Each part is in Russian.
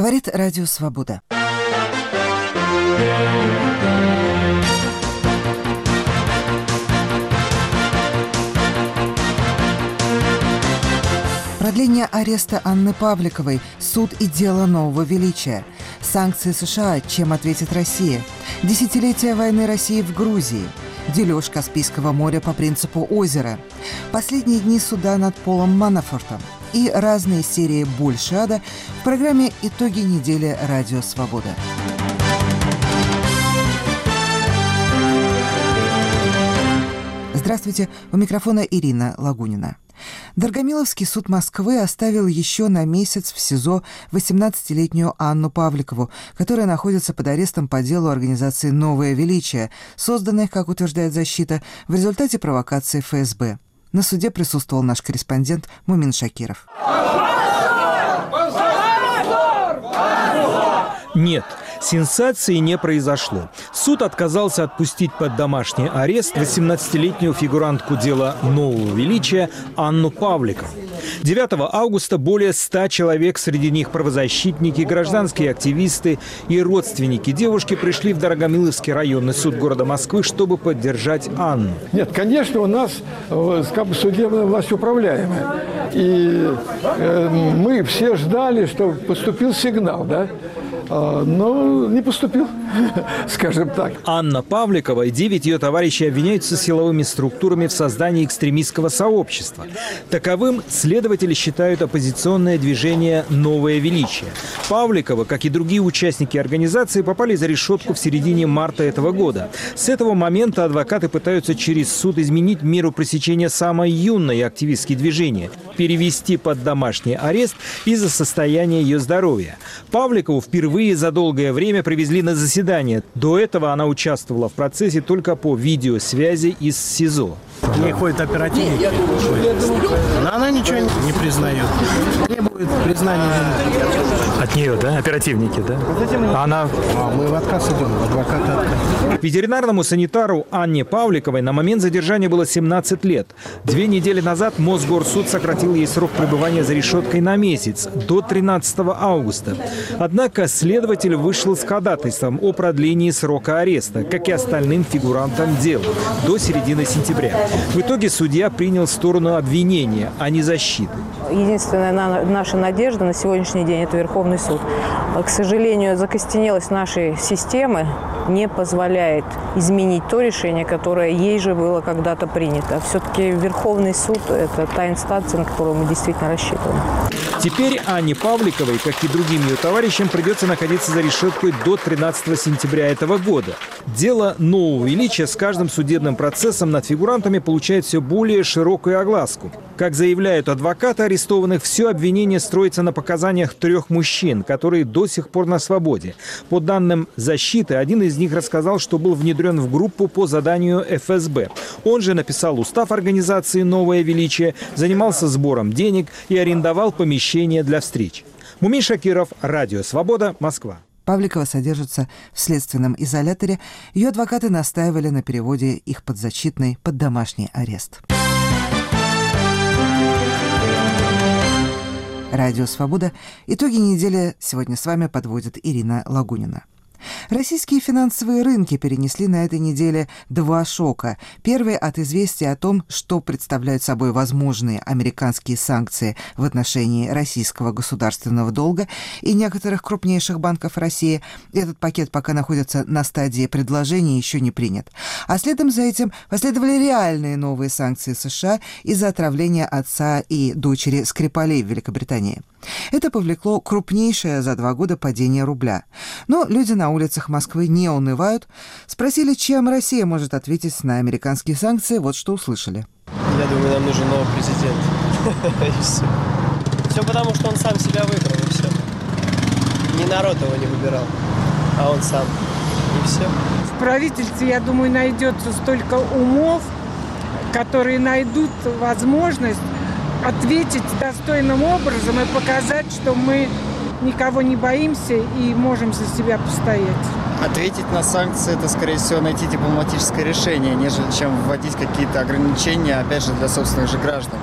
Говорит Радио Свобода. Продление ареста Анны Павликовой, суд и дело нового величия. Санкции США, чем ответит Россия. Десятилетие войны России в Грузии. Дележ Каспийского моря по принципу озера. Последние дни суда над Полом Манафортом. И разные серии «Больше ада» в программе «Итоги недели. Радио Свобода». Здравствуйте, у микрофона Ирина Лагунина. Доргомиловский суд Москвы оставил еще на месяц в СИЗО 18-летнюю Анну Павликову, которая находится под арестом по делу организации «Новое величие», созданной, как утверждает защита, в результате провокации ФСБ. На суде присутствовал наш корреспондент Мумин Шакиров. Нет, Сенсации не произошло. Суд отказался отпустить под домашний арест 18-летнюю фигурантку дела нового величия Анну Павликову. 9 августа более 100 человек, среди них правозащитники, гражданские активисты и родственники девушки пришли в Дорогомиловский районный суд города Москвы, чтобы поддержать Анну. Нет, конечно, у нас э, как бы судебная власть управляемая. И э, мы все ждали, что поступил сигнал, да? А, но не поступил, скажем так. Анна Павликова и девять ее товарищей обвиняются силовыми структурами в создании экстремистского сообщества. Таковым следователи считают оппозиционное движение «Новое величие». Павликова, как и другие участники организации, попали за решетку в середине марта этого года. С этого момента адвокаты пытаются через суд изменить меру пресечения самой юной активистки движения, перевести под домашний арест из-за состояния ее здоровья. Павликову впервые впервые за долгое время привезли на заседание. До этого она участвовала в процессе только по видеосвязи из СИЗО. Не ходит оперативник. Но она ничего не признает. Требует признания От нее, да? Оперативники, да? А она... А мы в отказ идем, адвокаты отказ. Ветеринарному санитару Анне Павликовой на момент задержания было 17 лет. Две недели назад Мосгорсуд сократил ей срок пребывания за решеткой на месяц, до 13 августа. Однако следователь вышел с ходатайством о продлении срока ареста, как и остальным фигурантам дела, до середины сентября. В итоге судья принял сторону обвинения, а не защиты. Единственная наша надежда на сегодняшний день – это Верховный суд. К сожалению, закостенелость нашей системы не позволяет изменить то решение, которое ей же было когда-то принято. Все-таки Верховный суд – это та инстанция, на которую мы действительно рассчитываем. Теперь Анне Павликовой, как и другим ее товарищам, придется находиться за решеткой до 13 сентября этого года. Дело нового величия с каждым судебным процессом над фигурантами получает все более широкую огласку. Как заявляют адвокаты арестованных, все обвинение строится на показаниях трех мужчин, которые до сих пор на свободе. По данным защиты, один из них рассказал, что был внедрен в группу по заданию ФСБ. Он же написал устав организации «Новое величие», занимался сбором денег и арендовал помещение для встреч. Мумин Шакиров, Радио Свобода, Москва. Павликова содержится в следственном изоляторе. Ее адвокаты настаивали на переводе их подзащитной под домашний арест. Радио «Свобода». Итоги недели сегодня с вами подводит Ирина Лагунина. Российские финансовые рынки перенесли на этой неделе два шока. Первый от известия о том, что представляют собой возможные американские санкции в отношении российского государственного долга и некоторых крупнейших банков России. Этот пакет пока находится на стадии предложения, еще не принят. А следом за этим последовали реальные новые санкции США из-за отравления отца и дочери Скрипалей в Великобритании. Это повлекло крупнейшее за два года падение рубля. Но люди на улицах Москвы не унывают. Спросили, чем Россия может ответить на американские санкции, вот что услышали. Я думаю, нам нужен новый президент. все. Все потому, что он сам себя выбрал, и все. Не народ его не выбирал, а он сам. И все. В правительстве, я думаю, найдется столько умов, которые найдут возможность ответить достойным образом и показать, что мы никого не боимся и можем за себя постоять. Ответить на санкции – это, скорее всего, найти дипломатическое решение, нежели чем вводить какие-то ограничения, опять же, для собственных же граждан.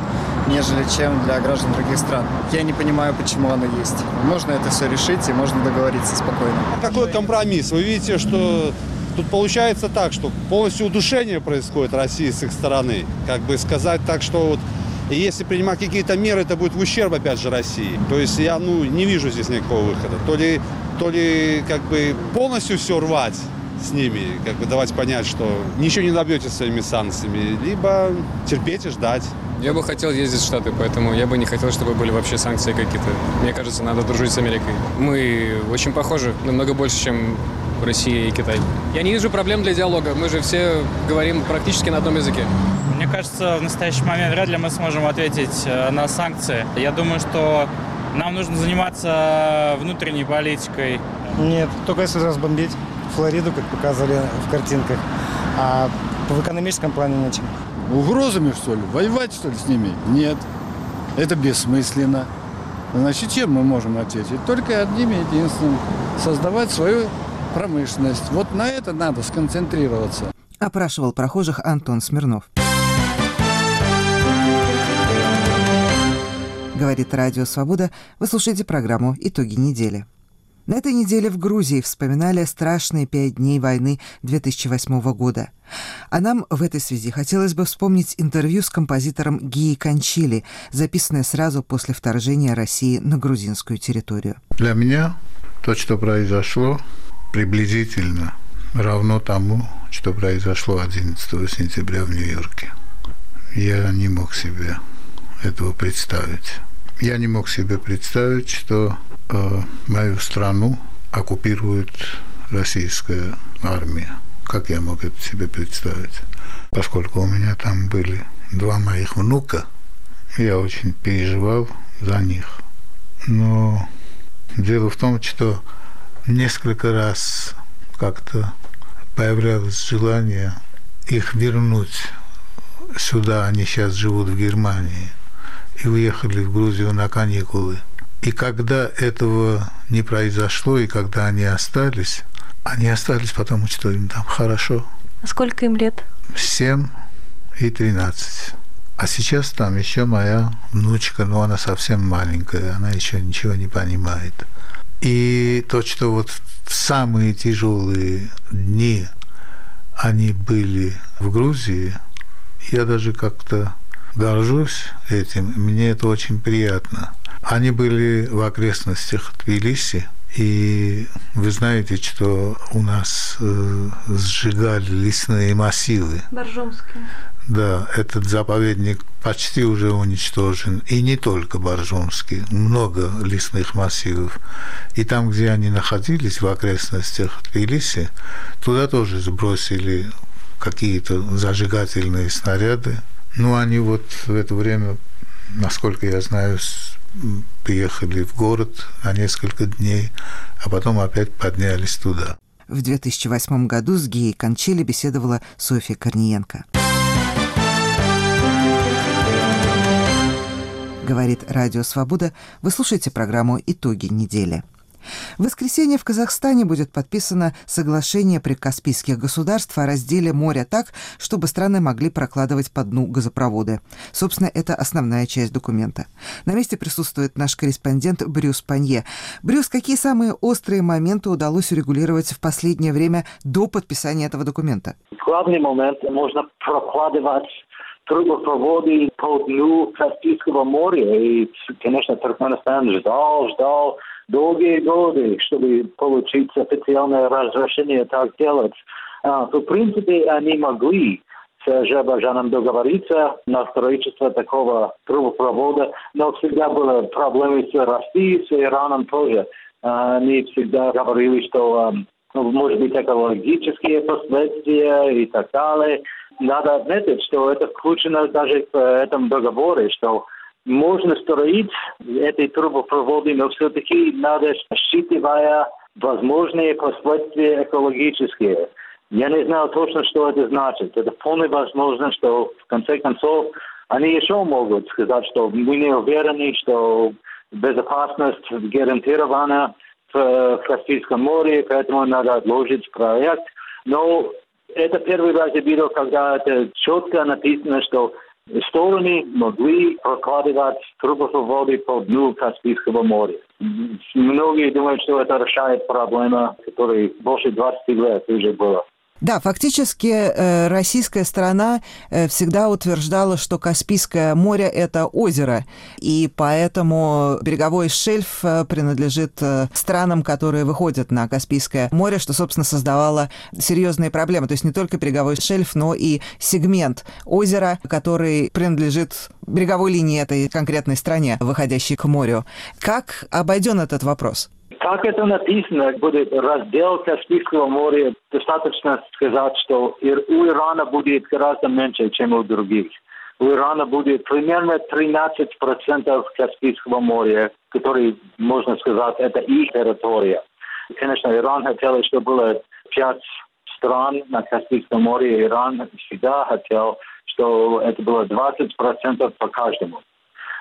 нежели чем для граждан других стран. Я не понимаю, почему оно есть. Можно это все решить и можно договориться спокойно. Какой компромисс? Вы видите, что Тут получается так, что полностью удушение происходит России с их стороны. Как бы сказать так, что вот и если принимать какие-то меры, это будет в ущерб, опять же, России. То есть я ну, не вижу здесь никакого выхода. То ли, то ли как бы полностью все рвать с ними, как бы давать понять, что ничего не добьетесь своими санкциями, либо терпеть и ждать. Я бы хотел ездить в Штаты, поэтому я бы не хотел, чтобы были вообще санкции какие-то. Мне кажется, надо дружить с Америкой. Мы очень похожи, намного больше, чем Россия и Китай. Я не вижу проблем для диалога. Мы же все говорим практически на одном языке. Мне кажется, в настоящий момент вряд ли мы сможем ответить э, на санкции. Я думаю, что нам нужно заниматься внутренней политикой. Нет, только если разбомбить Флориду, как показывали в картинках. А в экономическом плане нечем. Угрозами, что ли? Воевать, что ли, с ними? Нет. Это бессмысленно. Значит, чем мы можем ответить? Только одним единственным. Создавать свою промышленность. Вот на это надо сконцентрироваться. Опрашивал прохожих Антон Смирнов. Говорит Радио Свобода. Вы слушаете программу «Итоги недели». На этой неделе в Грузии вспоминали страшные пять дней войны 2008 года. А нам в этой связи хотелось бы вспомнить интервью с композитором Гии Кончили, записанное сразу после вторжения России на грузинскую территорию. Для меня то, что произошло, приблизительно равно тому, что произошло 11 сентября в Нью-Йорке. Я не мог себе этого представить. Я не мог себе представить, что э, мою страну оккупирует российская армия. Как я мог это себе представить? Поскольку у меня там были два моих внука, я очень переживал за них. Но дело в том, что несколько раз как-то появлялось желание их вернуть сюда. Они сейчас живут в Германии и уехали в Грузию на каникулы. И когда этого не произошло, и когда они остались, они остались потому, что им там хорошо. А сколько им лет? Семь и тринадцать. А сейчас там еще моя внучка, но она совсем маленькая, она еще ничего не понимает. И то, что вот в самые тяжелые дни они были в Грузии, я даже как-то горжусь этим, мне это очень приятно. Они были в окрестностях Тбилиси, и вы знаете, что у нас э, сжигали лесные массивы. Боржомские. Да, этот заповедник почти уже уничтожен. И не только Боржомский, много лесных массивов. И там, где они находились, в окрестностях Тбилиси, туда тоже сбросили какие-то зажигательные снаряды. Ну, они вот в это время, насколько я знаю, приехали в город на несколько дней, а потом опять поднялись туда. В 2008 году с Геей Кончели беседовала Софья Корниенко. Говорит Радио Свобода. Вы слушаете программу «Итоги недели». В воскресенье в Казахстане будет подписано соглашение прикаспийских государств о разделе моря так, чтобы страны могли прокладывать по дну газопроводы. Собственно, это основная часть документа. На месте присутствует наш корреспондент Брюс Панье. Брюс, какие самые острые моменты удалось урегулировать в последнее время до подписания этого документа? Главный момент можно прокладывать трубопроводы по дну Каспийского моря. И, конечно, Туркменистан ждал, ждал долгие годы, чтобы получить официальное разрешение так делать. А, в принципе, они могли с Азербайджаном договориться на строительство такого трубопровода, но всегда были проблемы с Россией, с Ираном тоже. А, они всегда говорили, что ну, может быть экологические последствия и так далее надо отметить, что это включено даже в этом договоре, что можно строить эти трубопроводы, но все-таки надо считывая возможные последствия экологические. Я не знаю точно, что это значит. Это вполне возможно, что в конце концов они еще могут сказать, что мы не уверены, что безопасность гарантирована в Каспийском море, поэтому надо отложить проект. Но это первый раз я видел, когда это четко написано, что стороны могли прокладывать трубопроводы по дну Каспийского моря. Многие думают, что это решает проблему, которая больше 20 лет уже была. Да, фактически э, российская сторона э, всегда утверждала, что Каспийское море – это озеро, и поэтому береговой шельф э, принадлежит странам, которые выходят на Каспийское море, что, собственно, создавало серьезные проблемы. То есть не только береговой шельф, но и сегмент озера, который принадлежит береговой линии этой конкретной стране, выходящей к морю. Как обойден этот вопрос? Така как натисна буде будет раздел Каспийского моря, достаточно сказать, что у Ирана будет гораздо меньше, чем у других. У Ирана будет примерно 13% Каспийского моря, который, можно сказать, это их территория. Конечно, Иран хотел, чтобы было 5 стран на Каспийском море. Иран всегда хотел, что это было 20% по каждому.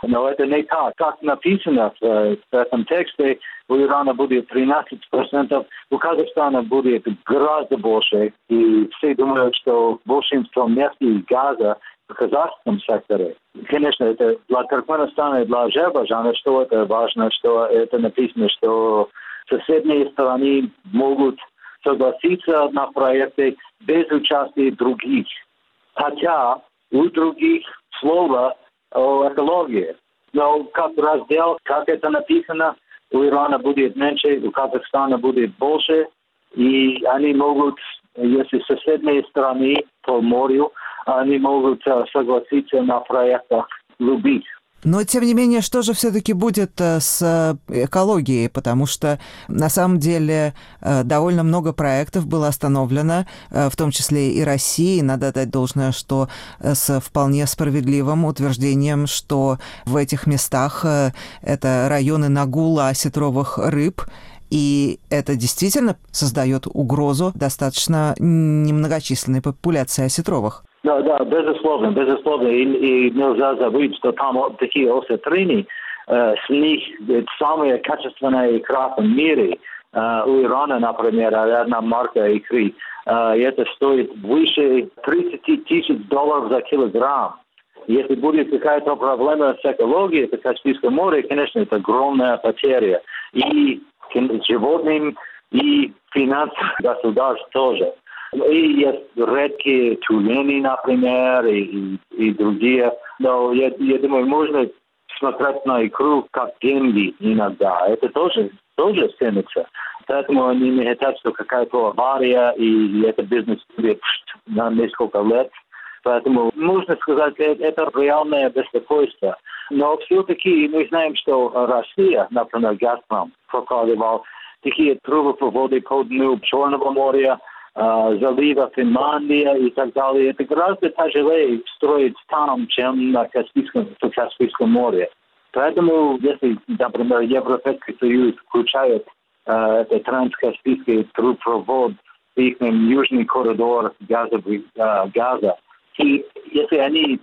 Но это не так. Как написано в, в этом тексте, у Ирана будет 13%, у Казахстана будет гораздо больше. И все думают, что большинство нефти и газа в казахском секторе. Конечно, это для Туркменистана и для Азербайджана, что это важно, что это написано, что соседние страны могут согласиться на проекты без участия других. Хотя у других слова о. Но како раздел, како е написано, у Ирана буде менше, у Казахстана буде больше, и они могут, если соседние страны по морю, они могут согласиться на проектах любить но, тем не менее, что же все-таки будет э, с э, экологией? Потому что, на самом деле, э, довольно много проектов было остановлено, в том числе и России. Надо дать должное, что с вполне справедливым утверждением, что в этих местах это районы нагула осетровых рыб, и это действительно создает угрозу достаточно немногочисленной популяции осетровых. Да, да, безусловно, безусловно. И, и нельзя забыть, что там такие осетрины, э, с них самая качественная икра в мире. Э, у Ирана, например, одна марка икры. Э, и это стоит выше 30 тысяч долларов за килограмм. Если будет какая-то проблема с экологией, это Каспийское море, конечно, это огромная потеря. И животным, и финансам государств тоже. И есть редкие тюлени, например, и, и, и другие. Но я, я думаю, можно смотреть на икру как деньги иногда. Это тоже, тоже ценится. Поэтому они не хотят, что какая-то авария, и это бизнес будет на несколько лет. Поэтому можно сказать, это реальное беспокойство. Но все-таки мы знаем, что Россия, например, Газпром, прокладывал такие трубопроводы по дну Черного моря, залива Финляндия и так далее. Это гораздо тяжелее строить там, чем на Каспийском, в Каспийском море. Поэтому, если, например, Европейский Союз включает э, это транскаспийский трубопровод в их южный коридор газа, э, газа, и если они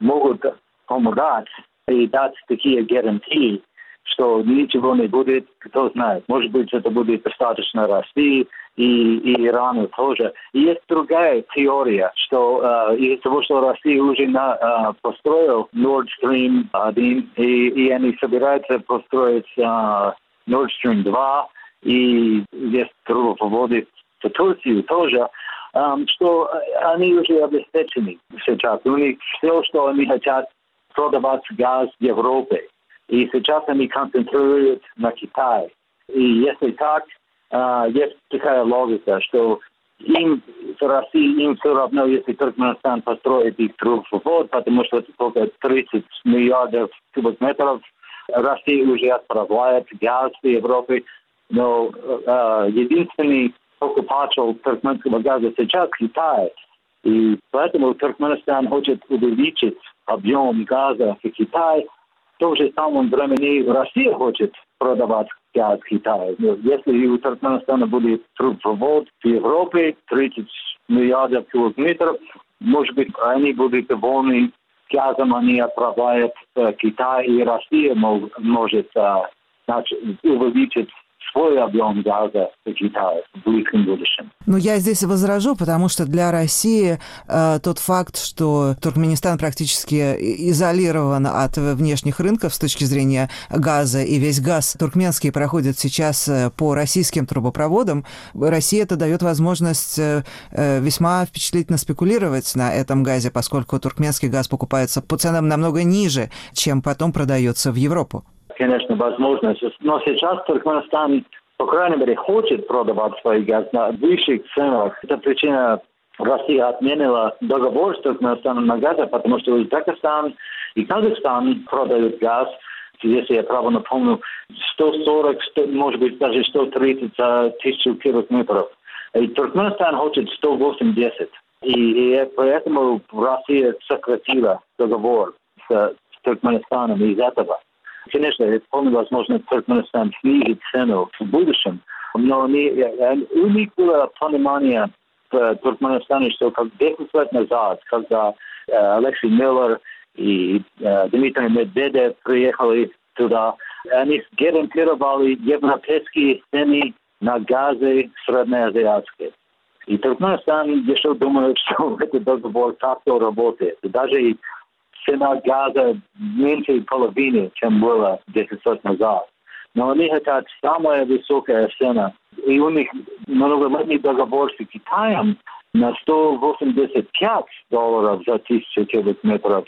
могут помогать и дать такие гарантии, что ничего не будет, кто знает. Может быть, это будет достаточно России и, и Ирану тоже. И есть другая теория, что э, из-за того, что Россия уже на, э, построил Nord Stream 1, и, и они собираются построить э, Nord Stream 2, и есть трубопроводы в Турцию тоже, um, что они уже обеспечены сейчас. У них все, что они хотят, продавать газ Европе. И сейчас они концентрируют на Китай. И если так, uh, есть такая логика, что им в России им все равно, если Туркменистан построит их трубопровод, потому что это только 30 миллиардов кубометров. Россия уже отправляет газ в Европу, но uh, единственный покупатель туркменского газа сейчас Китай. И поэтому Туркменистан хочет увеличить объем газа в Китай, в то же самом времени Россия хочет продавать газ в Китае. Если у Туркменистана будет трубопровод в Европе 30 миллиардов километров, может быть, они будут довольны газом, они отправляют в Китай, и Россия может значит, увеличить свой объем газа в Китае в близком будущем. Но я здесь возражу, потому что для России э, тот факт, что Туркменистан практически изолирован от внешних рынков с точки зрения газа, и весь газ туркменский проходит сейчас э, по российским трубопроводам, России это дает возможность э, э, весьма впечатлительно спекулировать на этом газе, поскольку туркменский газ покупается по ценам намного ниже, чем потом продается в Европу. Конечно, возможность. Но сейчас Туркменистан по крайней мере, хочет продавать свой газ на высших ценах. Это причина Россия отменила договор с Туркменистаном на газе, потому что Узбекистан и Казахстан продают газ, если я правильно помню, 140, 100, может быть, даже 130 за тысячу километров. И Туркменистан хочет 180. И, и поэтому Россия сократила договор с Туркменистаном из этого. Конечно, это вполне возможно, Туркменистан снизит цену в будущем, но они, у них было понимание в Туркменистане, что как 10 лет назад, когда Алексей Миллер и Дмитрий Медведев приехали туда, они гарантировали европейские цены на газы среднеазиатские. И Туркменистан еще думает, что этот договор как-то работает. Даже цена газа меньше половины, чем было 10 лет назад. Но они хотят самая высокая цена. И у них многолетний договор с Китаем на 185 долларов за тысячу километров.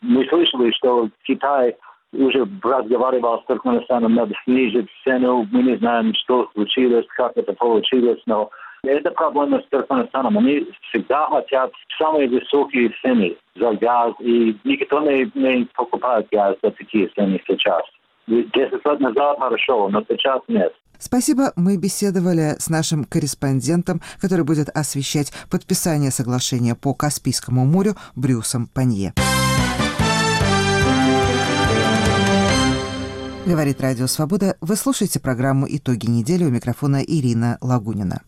Мы слышали, что Китай уже разговаривал с Туркменистаном, надо снизить цену. Мы не знаем, что случилось, как это да получилось, но это проблема с Туркменистаном. Они всегда хотят самые высокие цены за газ, и никто не, не покупает газ за такие цены сейчас. Десять лет назад хорошо, но сейчас нет. Спасибо. Мы беседовали с нашим корреспондентом, который будет освещать подписание соглашения по Каспийскому морю Брюсом Панье. Говорит Радио Свобода. Вы слушаете программу «Итоги недели» у микрофона Ирина Лагунина.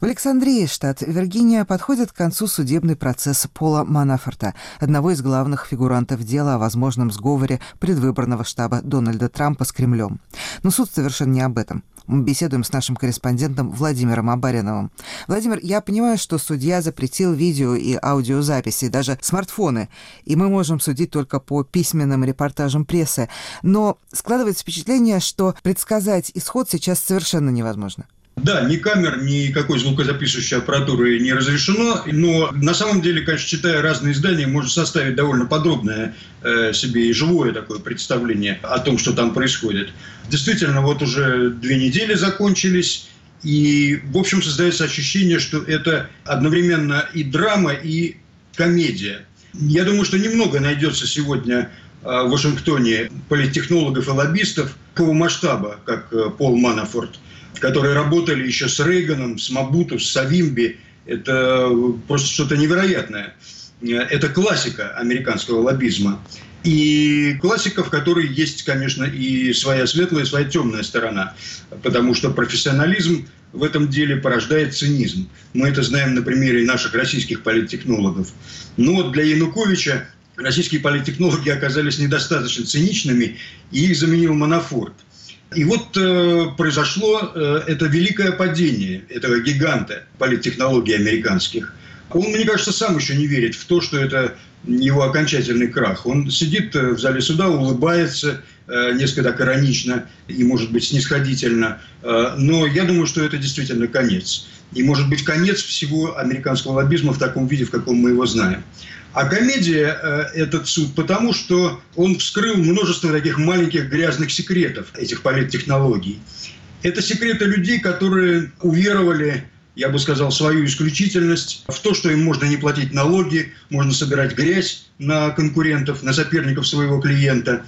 В Александрии, штат Виргиния, подходит к концу судебный процесс Пола Манафорта, одного из главных фигурантов дела о возможном сговоре предвыборного штаба Дональда Трампа с Кремлем. Но суд совершенно не об этом. Мы беседуем с нашим корреспондентом Владимиром Абариновым. Владимир, я понимаю, что судья запретил видео и аудиозаписи, даже смартфоны, и мы можем судить только по письменным репортажам прессы. Но складывается впечатление, что предсказать исход сейчас совершенно невозможно. Да, ни камер, ни какой звукозаписывающей аппаратуры не разрешено, но на самом деле, конечно, читая разные издания, можно составить довольно подробное э, себе и живое такое представление о том, что там происходит. Действительно, вот уже две недели закончились, и, в общем, создается ощущение, что это одновременно и драма, и комедия. Я думаю, что немного найдется сегодня э, в Вашингтоне политтехнологов и лоббистов такого масштаба, как э, Пол Манафорт – которые работали еще с Рейганом, с Мабуту, с Савимби. Это просто что-то невероятное. Это классика американского лоббизма. И классика, в которой есть, конечно, и своя светлая, и своя темная сторона. Потому что профессионализм в этом деле порождает цинизм. Мы это знаем на примере наших российских политтехнологов. Но для Януковича российские политтехнологи оказались недостаточно циничными, и их заменил Манафорт – и вот э, произошло э, это великое падение этого гиганта политтехнологий американских. Он, мне кажется, сам еще не верит в то, что это его окончательный крах. Он сидит э, в зале суда, улыбается, э, несколько так иронично и, может быть, снисходительно. Э, но я думаю, что это действительно конец. И, может быть, конец всего американского лоббизма в таком виде, в каком мы его знаем. А комедия э, этот суд потому, что он вскрыл множество таких маленьких грязных секретов этих политтехнологий. Это секреты людей, которые уверовали я бы сказал, свою исключительность в то, что им можно не платить налоги, можно собирать грязь на конкурентов, на соперников своего клиента.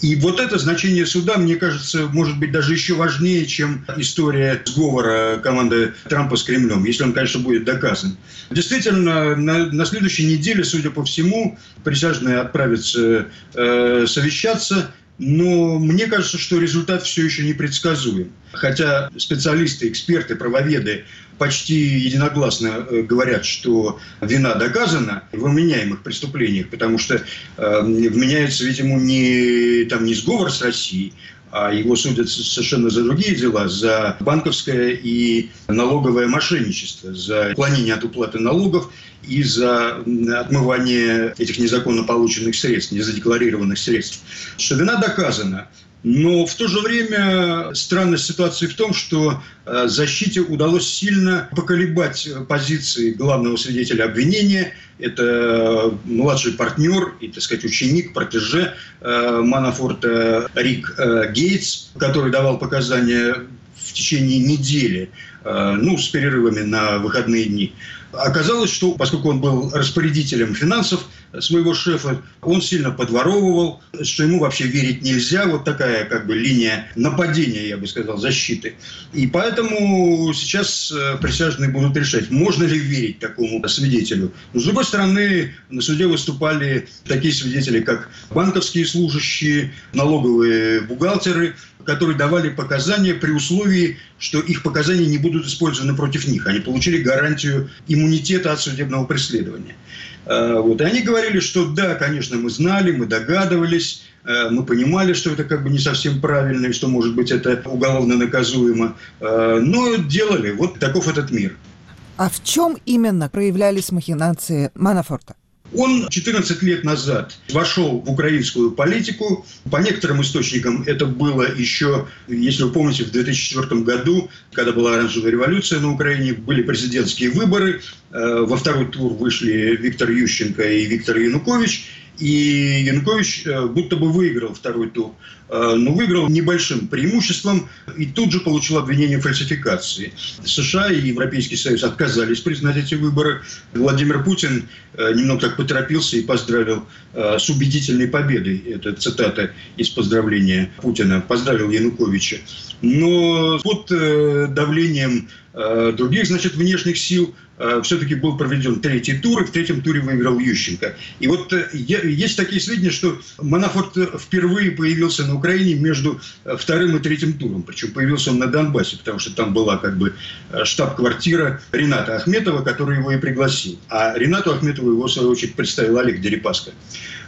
И вот это значение суда, мне кажется, может быть даже еще важнее, чем история сговора команды Трампа с Кремлем, если он, конечно, будет доказан. Действительно, на, на следующей неделе, судя по всему, присяжные отправятся э, совещаться, но мне кажется, что результат все еще непредсказуем. Хотя специалисты, эксперты, правоведы почти единогласно э, говорят, что вина доказана в вменяемых преступлениях, потому что э, вменяется, видимо, не, там, не сговор с Россией, его судят совершенно за другие дела, за банковское и налоговое мошенничество, за уклонение от уплаты налогов и за отмывание этих незаконно полученных средств, незадекларированных средств. Что вина доказана, но в то же время странность ситуации в том, что э, защите удалось сильно поколебать позиции главного свидетеля обвинения. Это младший партнер и, так сказать, ученик, протеже э, Манафорта Рик э, Гейтс, который давал показания в течение недели, ну, с перерывами на выходные дни. Оказалось, что поскольку он был распорядителем финансов своего шефа, он сильно подворовывал, что ему вообще верить нельзя. Вот такая как бы линия нападения, я бы сказал, защиты. И поэтому сейчас э, присяжные будут решать, можно ли верить такому свидетелю. Но, с другой стороны, на суде выступали такие свидетели, как банковские служащие, налоговые бухгалтеры, которые давали показания при условии, что их показания не будут использованы против них. Они получили гарантию иммунитета от судебного преследования. Э, вот. И они говорили, что да, конечно, мы знали, мы догадывались, э, мы понимали, что это как бы не совсем правильно, и что, может быть, это уголовно наказуемо, э, но делали. Вот таков этот мир. А в чем именно проявлялись махинации Манафорта? Он 14 лет назад вошел в украинскую политику. По некоторым источникам это было еще, если вы помните, в 2004 году, когда была оранжевая революция на Украине, были президентские выборы. Э, во второй тур вышли Виктор Ющенко и Виктор Янукович. И Янукович э, будто бы выиграл второй тур, э, но выиграл небольшим преимуществом и тут же получил обвинение в фальсификации. США и Европейский Союз отказались признать эти выборы. Владимир Путин э, немного так поторопился и поздравил с убедительной победой. Это цитата из поздравления Путина. Поздравил Януковича. Но под давлением других, значит, внешних сил Э, все-таки был проведен третий тур, и в третьем туре выиграл Ющенко. И вот э, есть такие сведения, что Манафорт впервые появился на Украине между э, вторым и третьим туром. Причем появился он на Донбассе, потому что там была как бы штаб-квартира Рената Ахметова, который его и пригласил. А Ренату Ахметову его, в свою очередь, представил Олег Дерипаска.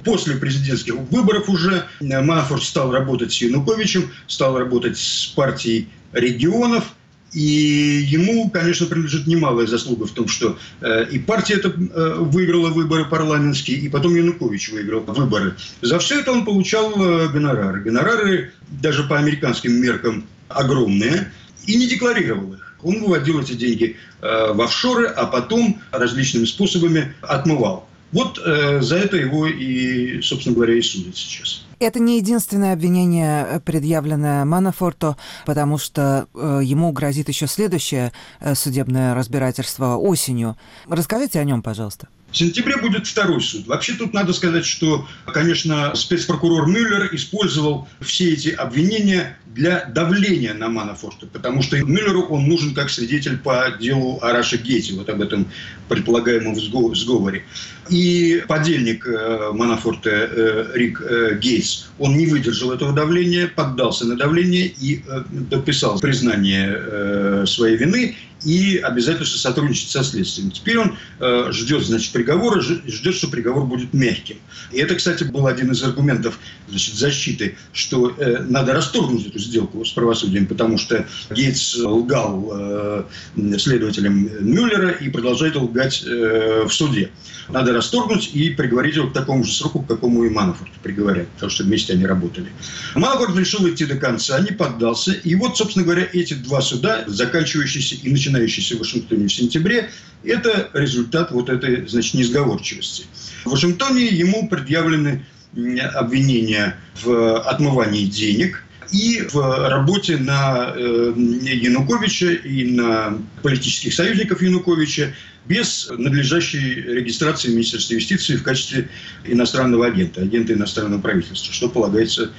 После президентских выборов уже Манафорт стал работать с Януковичем, стал работать с партией регионов – и ему, конечно, принадлежит немалая заслуга в том, что э, и партия это э, выиграла выборы парламентские, и потом Янукович выиграл выборы. За все это он получал э, гонорары. Гонорары даже по американским меркам огромные, и не декларировал их. Он выводил эти деньги в офшоры, а потом различными способами отмывал. Вот за это его и, собственно говоря, и судят сейчас. Это не единственное обвинение, э, предъявленное Манафорту, потому что э, ему грозит еще следующее э, судебное разбирательство осенью. Расскажите о нем, пожалуйста. В сентябре будет второй суд. Вообще тут надо сказать, что, конечно, спецпрокурор Мюллер использовал все эти обвинения для давления на Манафорта, потому что Мюллеру он нужен как свидетель по делу о Раше Гейте, вот об этом предполагаемом сговоре. И подельник э, Манафорта э, Рик э, Гейтс, он не выдержал этого давления, поддался на давление и подписал признание своей вины и обязательство сотрудничать со следствием. Теперь он ждет, значит, приговора, ждет, что приговор будет мягким. И это, кстати, был один из аргументов значит, защиты, что надо расторгнуть эту сделку с правосудием, потому что Гейтс лгал следователям Мюллера и продолжает лгать в суде. Надо расторгнуть и приговорить его к такому же сроку, к какому и Манафорт приговорят, потому что вместе они работали. Манафорт решил идти до конца, не поддался. И вот, собственно говоря, эти два суда, заканчивающиеся и начинающиеся в Вашингтоне в сентябре, это результат вот этой, значит, несговорчивости. В Вашингтоне ему предъявлены обвинения в отмывании денег – и в работе на э, Януковича и на политических союзников Януковича без надлежащей регистрации в Министерстве юстиции в качестве иностранного агента, агента иностранного правительства, что полагается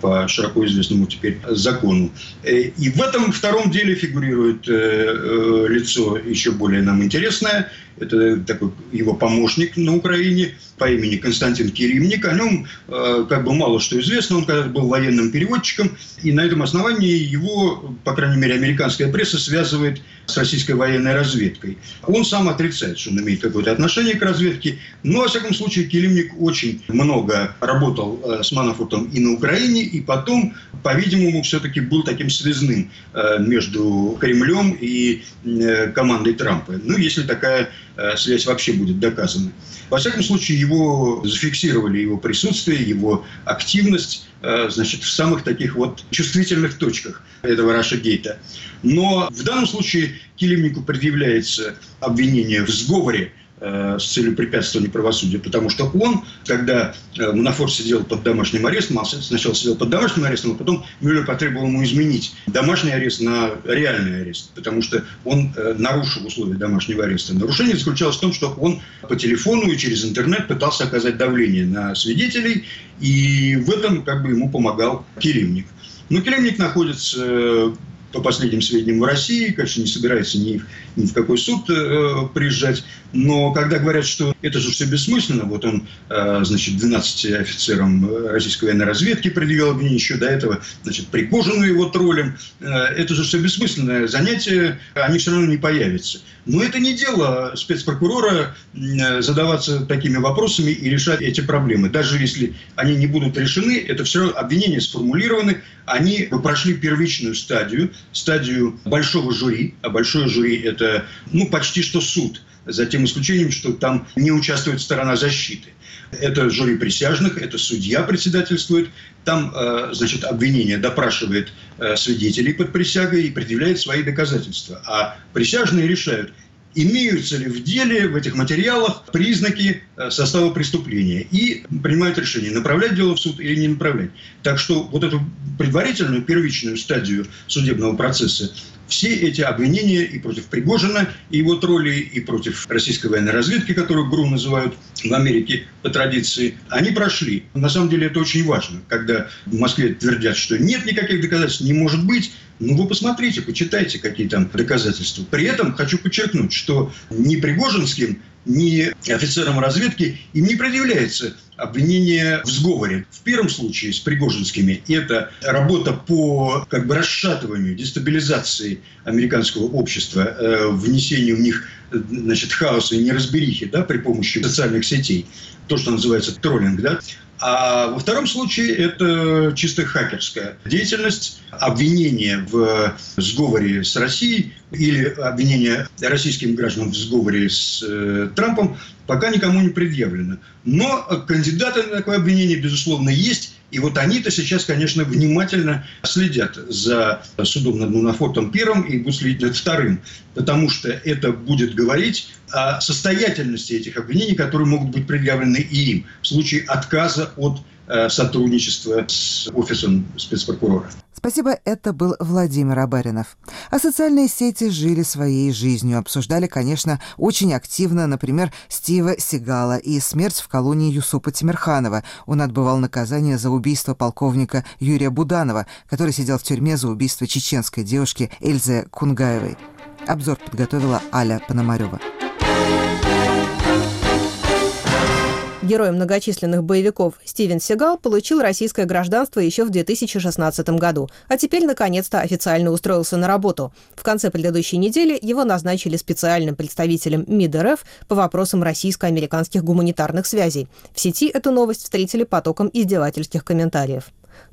по широко известному теперь закону. Э, и в этом втором деле фигурирует э, э, лицо еще более нам интересное. Это такой его помощник на Украине по имени Константин Керимник. О нем как бы мало что известно. Он когда был военным переводчиком. И на этом основании его, по крайней мере, американская пресса связывает с российской военной разведкой. Он сам отрицает, что он имеет какое-то отношение к разведке. Но, во всяком случае, Келимник очень много работал э, с Манафортом и на Украине, и потом, по-видимому, все-таки был таким связным э, между Кремлем и э, командой Трампа. Ну, если такая связь вообще будет доказана. Во всяком случае, его зафиксировали, его присутствие, его активность значит, в самых таких вот чувствительных точках этого Раша-гейта. Но в данном случае Килимнику предъявляется обвинение в сговоре э, с целью препятствования правосудию, потому что он, когда э, Манафор сидел под домашним арестом, сначала сидел под домашним арестом, а потом Мюллер потребовал ему изменить домашний арест на реальный арест, потому что он э, нарушил условия домашнего ареста. Нарушение заключалось в том, что он по телефону и через интернет пытался оказать давление на свидетелей, и в этом как бы ему помогал Килимник. Но Келемник находится по последним сведениям, в России, конечно, не собирается ни, ни в какой суд э, приезжать. Но когда говорят, что это же все бессмысленно, вот он, э, значит, 12 офицерам российской военной разведки предъявил обвинение еще до этого, значит, Пригожину его троллем, э, это же все бессмысленное занятие, они все равно не появятся. Но это не дело спецпрокурора э, задаваться такими вопросами и решать эти проблемы. Даже если они не будут решены, это все равно обвинения сформулированы, они прошли первичную стадию, стадию большого жюри, а большое жюри – это ну, почти что суд, за тем исключением, что там не участвует сторона защиты. Это жюри присяжных, это судья председательствует. Там, э, значит, обвинение допрашивает э, свидетелей под присягой и предъявляет свои доказательства. А присяжные решают, имеются ли в деле, в этих материалах признаки э, состава преступления и принимают решение, направлять дело в суд или не направлять. Так что вот эту предварительную, первичную стадию судебного процесса все эти обвинения и против Пригожина, и его тролли, и против российской военной разведки, которую ГРУ называют в Америке по традиции, они прошли. На самом деле это очень важно, когда в Москве твердят, что нет никаких доказательств, не может быть, ну, вы посмотрите, почитайте, какие там доказательства. При этом хочу подчеркнуть, что ни Пригожинским, ни офицерам разведки им не предъявляется обвинение в сговоре. В первом случае с Пригожинскими это работа по как бы расшатыванию, дестабилизации американского общества, э, внесению в них значит, хаоса и неразберихи да, при помощи социальных сетей. То, что называется троллинг. Да? А во втором случае это чисто хакерская деятельность, обвинение в сговоре с Россией или обвинение российским гражданам в сговоре с э, Трампом пока никому не предъявлено. Но кандидаты на такое обвинение, безусловно, есть. И вот они-то сейчас, конечно, внимательно следят за судом над Мунафортом первым и будут следить над вторым. Потому что это будет говорить о состоятельности этих обвинений, которые могут быть предъявлены и им в случае отказа от э, сотрудничества с офисом спецпрокурора. Спасибо, это был Владимир Абаринов. А социальные сети жили своей жизнью. Обсуждали, конечно, очень активно, например, Стива Сигала и смерть в колонии Юсупа Тимирханова. Он отбывал наказание за убийство полковника Юрия Буданова, который сидел в тюрьме за убийство чеченской девушки Эльзы Кунгаевой. Обзор подготовила Аля Пономарева. Герой многочисленных боевиков Стивен Сигал получил российское гражданство еще в 2016 году, а теперь, наконец-то, официально устроился на работу. В конце предыдущей недели его назначили специальным представителем МИД РФ по вопросам российско-американских гуманитарных связей. В сети эту новость встретили потоком издевательских комментариев.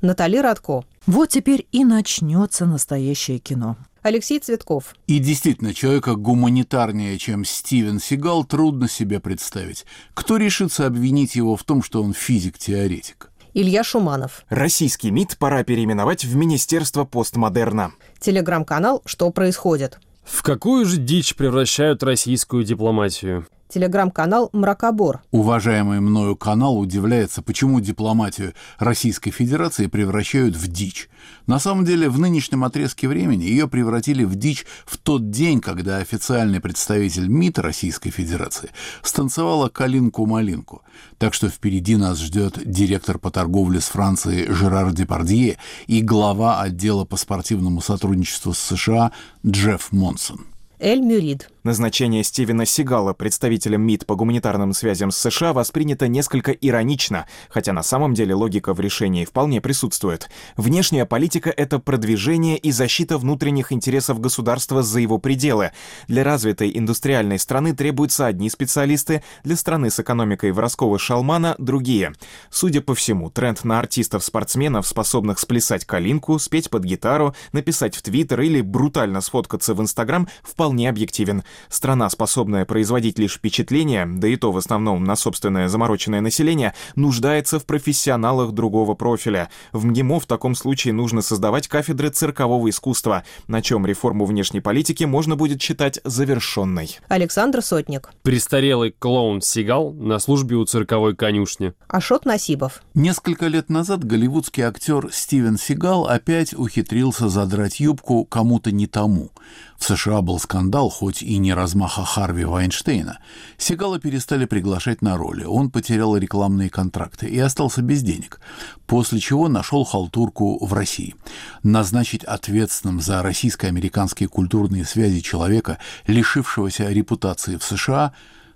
Натали Радко. Вот теперь и начнется настоящее кино. Алексей Цветков. И действительно, человека гуманитарнее, чем Стивен Сигал, трудно себе представить. Кто решится обвинить его в том, что он физик-теоретик? Илья Шуманов. Российский МИД пора переименовать в Министерство постмодерна. Телеграм-канал «Что происходит?». В какую же дичь превращают российскую дипломатию? Телеграм-канал «Мракобор». Уважаемый мною канал удивляется, почему дипломатию Российской Федерации превращают в дичь. На самом деле, в нынешнем отрезке времени ее превратили в дичь в тот день, когда официальный представитель МИД Российской Федерации станцевала «Калинку-малинку». Так что впереди нас ждет директор по торговле с Францией Жерар Депардье и глава отдела по спортивному сотрудничеству с США Джефф Монсон. Эль Мюрид. Назначение Стивена Сигала представителем МИД по гуманитарным связям с США воспринято несколько иронично, хотя на самом деле логика в решении вполне присутствует. Внешняя политика — это продвижение и защита внутренних интересов государства за его пределы. Для развитой индустриальной страны требуются одни специалисты, для страны с экономикой воровского шалмана — другие. Судя по всему, тренд на артистов-спортсменов, способных сплясать калинку, спеть под гитару, написать в Твиттер или брутально сфоткаться в Инстаграм, вполне объективен. Страна, способная производить лишь впечатление, да и то в основном на собственное замороченное население, нуждается в профессионалах другого профиля. В МГИМО в таком случае нужно создавать кафедры циркового искусства, на чем реформу внешней политики можно будет считать завершенной. Александр Сотник. Престарелый клоун Сигал на службе у цирковой конюшни. Ашот Насибов. Несколько лет назад голливудский актер Стивен Сигал опять ухитрился задрать юбку кому-то не тому. В США был скандал, хоть и не размаха Харви Вайнштейна. Сигала перестали приглашать на роли, он потерял рекламные контракты и остался без денег, после чего нашел халтурку в России. Назначить ответственным за российско-американские культурные связи человека, лишившегося репутации в США,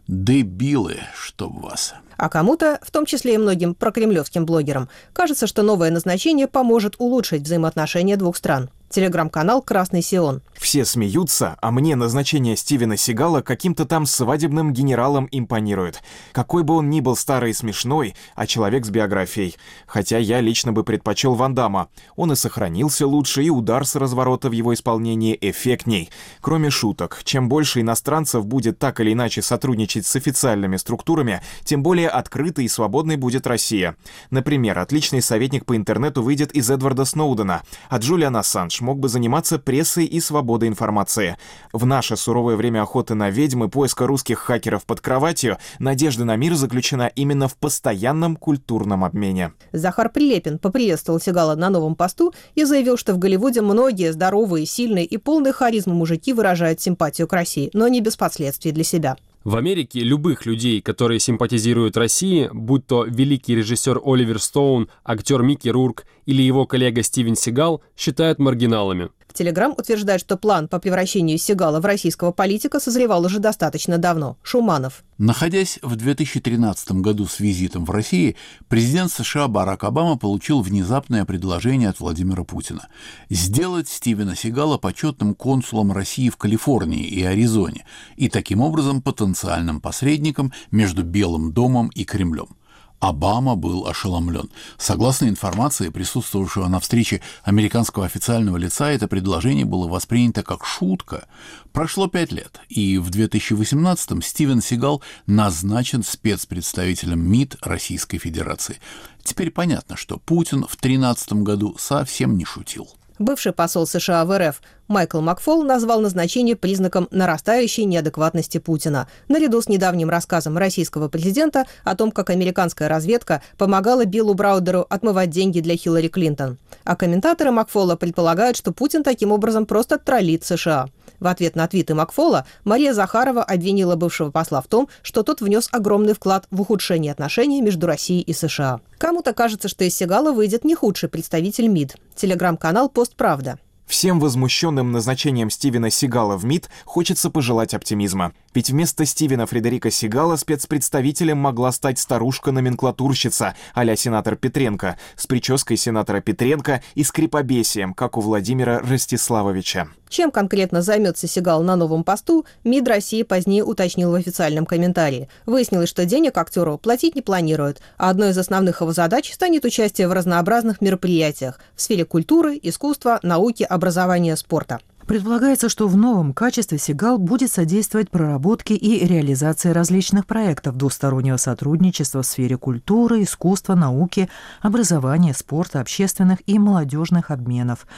дебилы, чтоб вас. А кому-то, в том числе и многим прокремлевским блогерам, кажется, что новое назначение поможет улучшить взаимоотношения двух стран. Телеграм-канал «Красный Сион». Все смеются, а мне назначение Стивена Сигала каким-то там свадебным генералом импонирует. Какой бы он ни был старый и смешной, а человек с биографией. Хотя я лично бы предпочел Ван Дамма. Он и сохранился лучше, и удар с разворота в его исполнении эффектней. Кроме шуток, чем больше иностранцев будет так или иначе сотрудничать с официальными структурами, тем более открытой и свободной будет Россия. Например, отличный советник по интернету выйдет из Эдварда Сноудена, а Джулиан Ассанж мог бы заниматься прессой и свободой информации. В наше суровое время охоты на ведьм и поиска русских хакеров под кроватью надежда на мир заключена именно в постоянном культурном обмене. Захар Прилепин поприветствовал Сигала на новом посту и заявил, что в Голливуде многие здоровые, сильные и полные харизмы мужики выражают симпатию к России, но не без последствий для себя. В Америке любых людей, которые симпатизируют России, будь то великий режиссер Оливер Стоун, актер Микки Рурк или его коллега Стивен Сигал, считают маргиналами. Телеграм утверждает, что план по превращению Сигала в российского политика созревал уже достаточно давно. Шуманов. Находясь в 2013 году с визитом в России, президент США Барак Обама получил внезапное предложение от Владимира Путина сделать Стивена Сигала почетным консулом России в Калифорнии и Аризоне и таким образом потенциальным посредником между Белым домом и Кремлем. Обама был ошеломлен. Согласно информации, присутствовавшего на встрече американского официального лица, это предложение было воспринято как шутка. Прошло пять лет, и в 2018-м Стивен Сигал назначен спецпредставителем МИД Российской Федерации. Теперь понятно, что Путин в 2013 году совсем не шутил. Бывший посол США в РФ Майкл Макфол назвал назначение признаком нарастающей неадекватности Путина, наряду с недавним рассказом российского президента о том, как американская разведка помогала Биллу Браудеру отмывать деньги для Хиллари Клинтон. А комментаторы Макфола предполагают, что Путин таким образом просто троллит США. В ответ на твиты Макфола Мария Захарова обвинила бывшего посла в том, что тот внес огромный вклад в ухудшение отношений между Россией и США. Кому-то кажется, что из Сигала выйдет не худший представитель МИД. Телеграм-канал «Постправда». Всем возмущенным назначением Стивена Сигала в МИД хочется пожелать оптимизма. Ведь вместо Стивена Фредерика Сигала спецпредставителем могла стать старушка-номенклатурщица а сенатор Петренко, с прической сенатора Петренко и скрипобесием, как у Владимира Ростиславовича. Чем конкретно займется Сигал на новом посту, МИД России позднее уточнил в официальном комментарии. Выяснилось, что денег актеру платить не планируют, а одной из основных его задач станет участие в разнообразных мероприятиях в сфере культуры, искусства, науки, образования, спорта. Предполагается, что в новом качестве Сигал будет содействовать проработке и реализации различных проектов двустороннего сотрудничества в сфере культуры, искусства, науки, образования, спорта, общественных и молодежных обменов.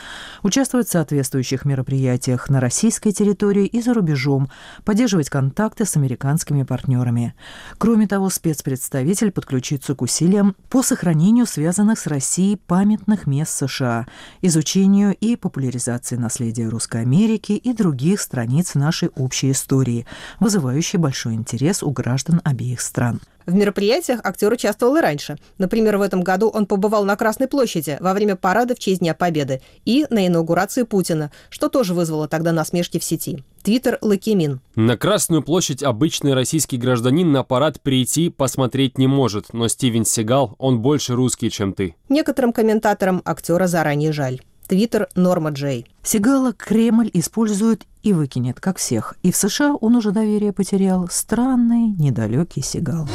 Участвовать в соответствующих мероприятиях на российской территории и за рубежом, поддерживать контакты с американскими партнерами. Кроме того, спецпредставитель подключится к усилиям по сохранению связанных с Россией памятных мест США, изучению и популяризации наследия русской Америки и других страниц нашей общей истории, вызывающей большой интерес у граждан обеих стран. В мероприятиях актер участвовал и раньше. Например, в этом году он побывал на Красной площади во время парада в честь Дня Победы и на инаугурации Путина, что тоже вызвало тогда насмешки в сети. Твиттер Лакимин. На Красную площадь обычный российский гражданин на парад прийти посмотреть не может, но Стивен Сигал, он больше русский, чем ты. Некоторым комментаторам актера заранее жаль. Твиттер Норма Джей. Сигала Кремль использует и выкинет, как всех. И в США он уже доверие потерял. Странный, недалекий Сигал.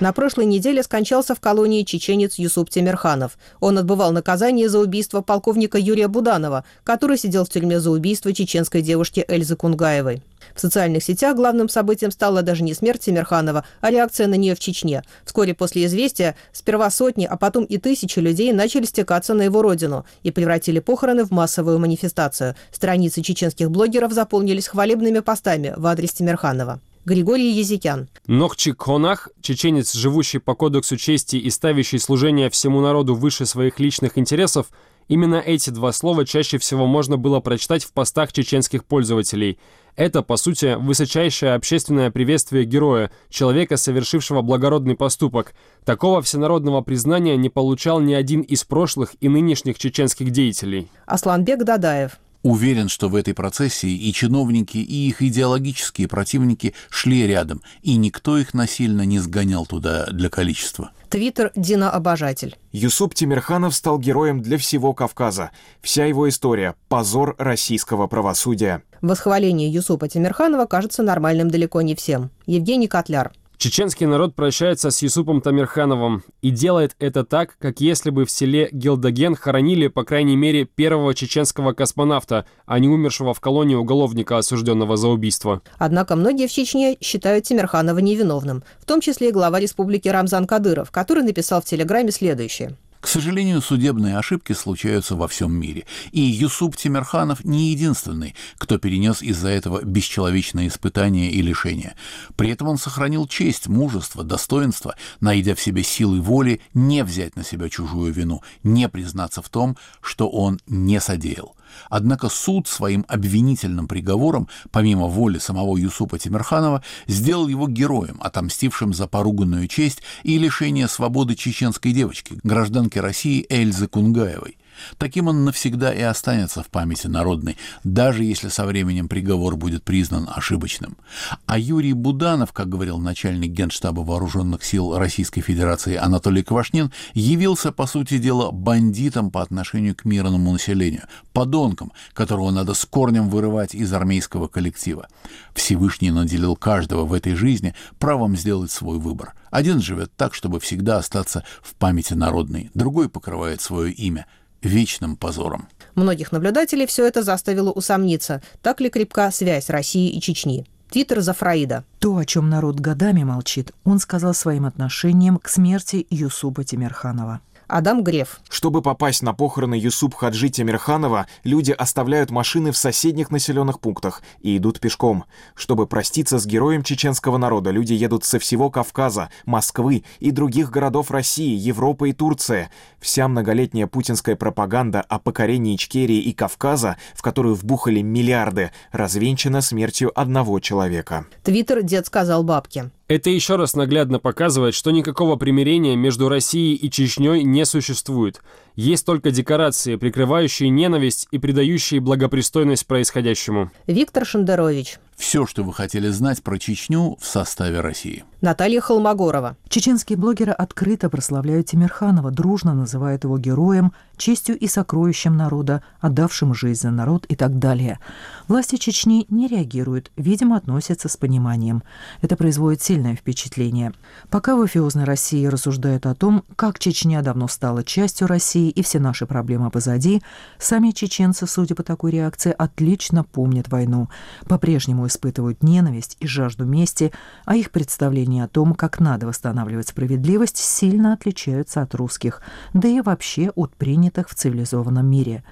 На прошлой неделе скончался в колонии чеченец Юсуп Тимирханов. Он отбывал наказание за убийство полковника Юрия Буданова, который сидел в тюрьме за убийство чеченской девушки Эльзы Кунгаевой. В социальных сетях главным событием стала даже не смерть Тимирханова, а реакция на нее в Чечне. Вскоре после известия сперва сотни, а потом и тысячи людей начали стекаться на его родину и превратили похороны в массовую манифестацию. Страницы чеченских блогеров заполнились хвалебными постами в адрес Тимирханова. Григорий Языкян. Нохчик Хонах, чеченец, живущий по кодексу чести и ставящий служение всему народу выше своих личных интересов, именно эти два слова чаще всего можно было прочитать в постах чеченских пользователей. Это, по сути, высочайшее общественное приветствие героя, человека, совершившего благородный поступок. Такого всенародного признания не получал ни один из прошлых и нынешних чеченских деятелей. Асланбек Дадаев. Уверен, что в этой процессии и чиновники, и их идеологические противники шли рядом, и никто их насильно не сгонял туда для количества. Твиттер Дина Обожатель. Юсуп Тимирханов стал героем для всего Кавказа. Вся его история – позор российского правосудия. Восхваление Юсупа Тимирханова кажется нормальным далеко не всем. Евгений Котляр. Чеченский народ прощается с Юсупом Тамирхановым и делает это так, как если бы в селе Гилдаген хоронили, по крайней мере, первого чеченского космонавта, а не умершего в колонии уголовника, осужденного за убийство. Однако многие в Чечне считают Тимирханова невиновным, в том числе и глава республики Рамзан Кадыров, который написал в Телеграме следующее. К сожалению, судебные ошибки случаются во всем мире, и Юсуп Тимирханов не единственный, кто перенес из-за этого бесчеловечные испытания и лишения. При этом он сохранил честь, мужество, достоинство, найдя в себе силы воли не взять на себя чужую вину, не признаться в том, что он не содеял. Однако суд своим обвинительным приговором, помимо воли самого Юсупа Тимирханова, сделал его героем, отомстившим за поруганную честь и лишение свободы чеченской девочки, гражданки России Эльзы Кунгаевой. Таким он навсегда и останется в памяти народной, даже если со временем приговор будет признан ошибочным. А Юрий Буданов, как говорил начальник Генштаба Вооруженных сил Российской Федерации Анатолий Квашнин, явился, по сути дела, бандитом по отношению к мирному населению, подонком, которого надо с корнем вырывать из армейского коллектива. Всевышний наделил каждого в этой жизни правом сделать свой выбор. Один живет так, чтобы всегда остаться в памяти народной, другой покрывает свое имя – вечным позором. Многих наблюдателей все это заставило усомниться, так ли крепка связь России и Чечни. Твиттер Зафраида. То, о чем народ годами молчит, он сказал своим отношением к смерти Юсуба Тимирханова. Адам Греф. Чтобы попасть на похороны Юсуп Хаджи Тимирханова, люди оставляют машины в соседних населенных пунктах и идут пешком. Чтобы проститься с героем чеченского народа, люди едут со всего Кавказа, Москвы и других городов России, Европы и Турции. Вся многолетняя путинская пропаганда о покорении Ичкерии и Кавказа, в которую вбухали миллиарды, развенчана смертью одного человека. Твиттер «Дед сказал бабке». Это еще раз наглядно показывает, что никакого примирения между Россией и Чечней не существует. Есть только декорации, прикрывающие ненависть и придающие благопристойность происходящему. Виктор Шендерович. Все, что вы хотели знать про Чечню в составе России. Наталья Холмогорова. Чеченские блогеры открыто прославляют Тимирханова, дружно называют его героем, честью и сокровищем народа, отдавшим жизнь за народ и так далее. Власти Чечни не реагируют, видимо, относятся с пониманием. Это производит сильное впечатление. Пока в эфиозной России рассуждают о том, как Чечня давно стала частью России и все наши проблемы позади, сами чеченцы, судя по такой реакции, отлично помнят войну. По-прежнему испытывают ненависть и жажду мести, а их представления о том, как надо восстанавливать справедливость, сильно отличаются от русских, да и вообще от принятых в цивилизованном мире.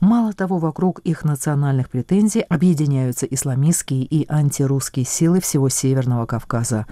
Мало того, вокруг их национальных претензий объединяются исламистские и антирусские силы всего Северного Кавказа.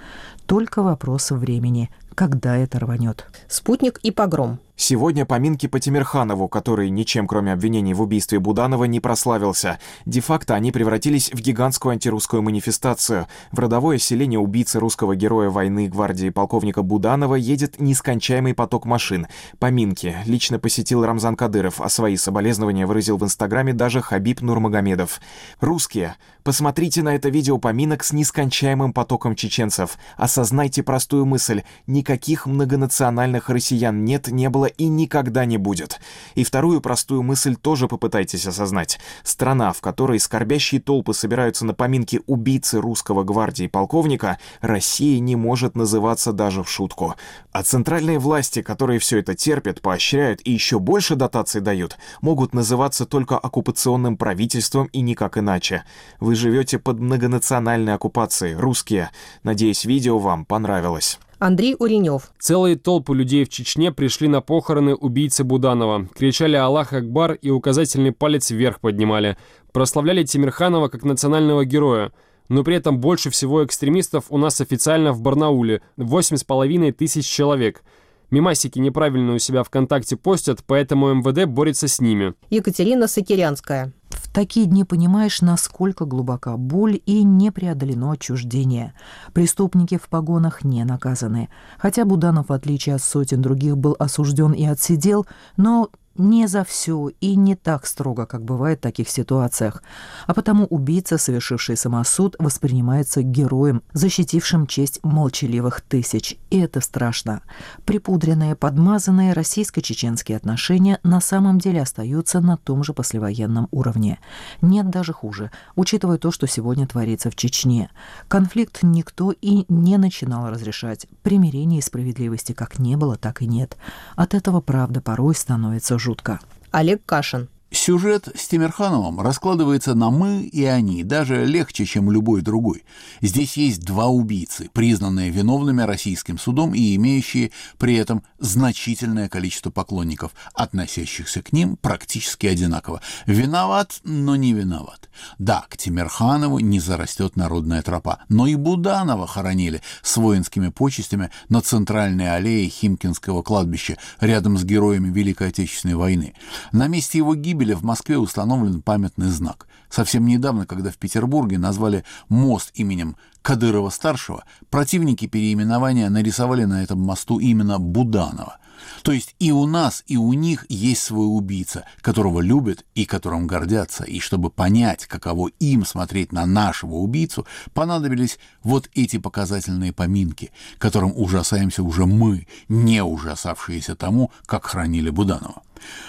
Только вопрос времени, когда это рванет. Спутник и погром. Сегодня поминки по Тимирханову, который ничем кроме обвинений в убийстве Буданова не прославился. Де-факто они превратились в гигантскую антирусскую манифестацию. В родовое селение убийцы русского героя войны гвардии полковника Буданова едет нескончаемый поток машин. Поминки лично посетил Рамзан Кадыров, а свои соболезнования выразил в Инстаграме даже Хабиб Нурмагомедов. Русские, посмотрите на это видео поминок с нескончаемым потоком чеченцев. Осознайте простую мысль. Никаких многонациональных россиян нет, не было и никогда не будет. И вторую простую мысль тоже попытайтесь осознать. Страна, в которой скорбящие толпы собираются на поминки убийцы русского гвардии полковника, Россия не может называться даже в шутку. А центральные власти, которые все это терпят, поощряют и еще больше дотаций дают, могут называться только оккупационным правительством и никак иначе. Вы живете под многонациональной оккупацией, русские. Надеюсь, видео вам понравилось. Андрей Уренев. Целые толпы людей в Чечне пришли на похороны убийцы Буданова. Кричали «Аллах Акбар» и указательный палец вверх поднимали. Прославляли Тимирханова как национального героя. Но при этом больше всего экстремистов у нас официально в Барнауле – 8,5 тысяч человек. Мимасики неправильно у себя ВКонтакте постят, поэтому МВД борется с ними. Екатерина Сокирянская. Такие дни понимаешь, насколько глубока боль и не преодолено отчуждение. Преступники в погонах не наказаны. Хотя Буданов, в отличие от сотен других, был осужден и отсидел, но не за все и не так строго, как бывает в таких ситуациях. А потому убийца, совершивший самосуд, воспринимается героем, защитившим честь молчаливых тысяч. И это страшно. Припудренные, подмазанные российско-чеченские отношения на самом деле остаются на том же послевоенном уровне. Нет даже хуже, учитывая то, что сегодня творится в Чечне. Конфликт никто и не начинал разрешать. Примирения и справедливости как не было, так и нет. От этого правда порой становится жутко жутко. Олег Кашин. Сюжет с Тимирхановым раскладывается на «мы» и «они», даже легче, чем любой другой. Здесь есть два убийцы, признанные виновными российским судом и имеющие при этом значительное количество поклонников, относящихся к ним практически одинаково. Виноват, но не виноват. Да, к Тимирханову не зарастет народная тропа, но и Буданова хоронили с воинскими почестями на центральной аллее Химкинского кладбища рядом с героями Великой Отечественной войны. На месте его гибели гибели в Москве установлен памятный знак. Совсем недавно, когда в Петербурге назвали мост именем Кадырова-старшего, противники переименования нарисовали на этом мосту именно Буданова. То есть и у нас, и у них есть свой убийца, которого любят и которым гордятся. И чтобы понять, каково им смотреть на нашего убийцу, понадобились вот эти показательные поминки, которым ужасаемся уже мы, не ужасавшиеся тому, как хранили Буданова.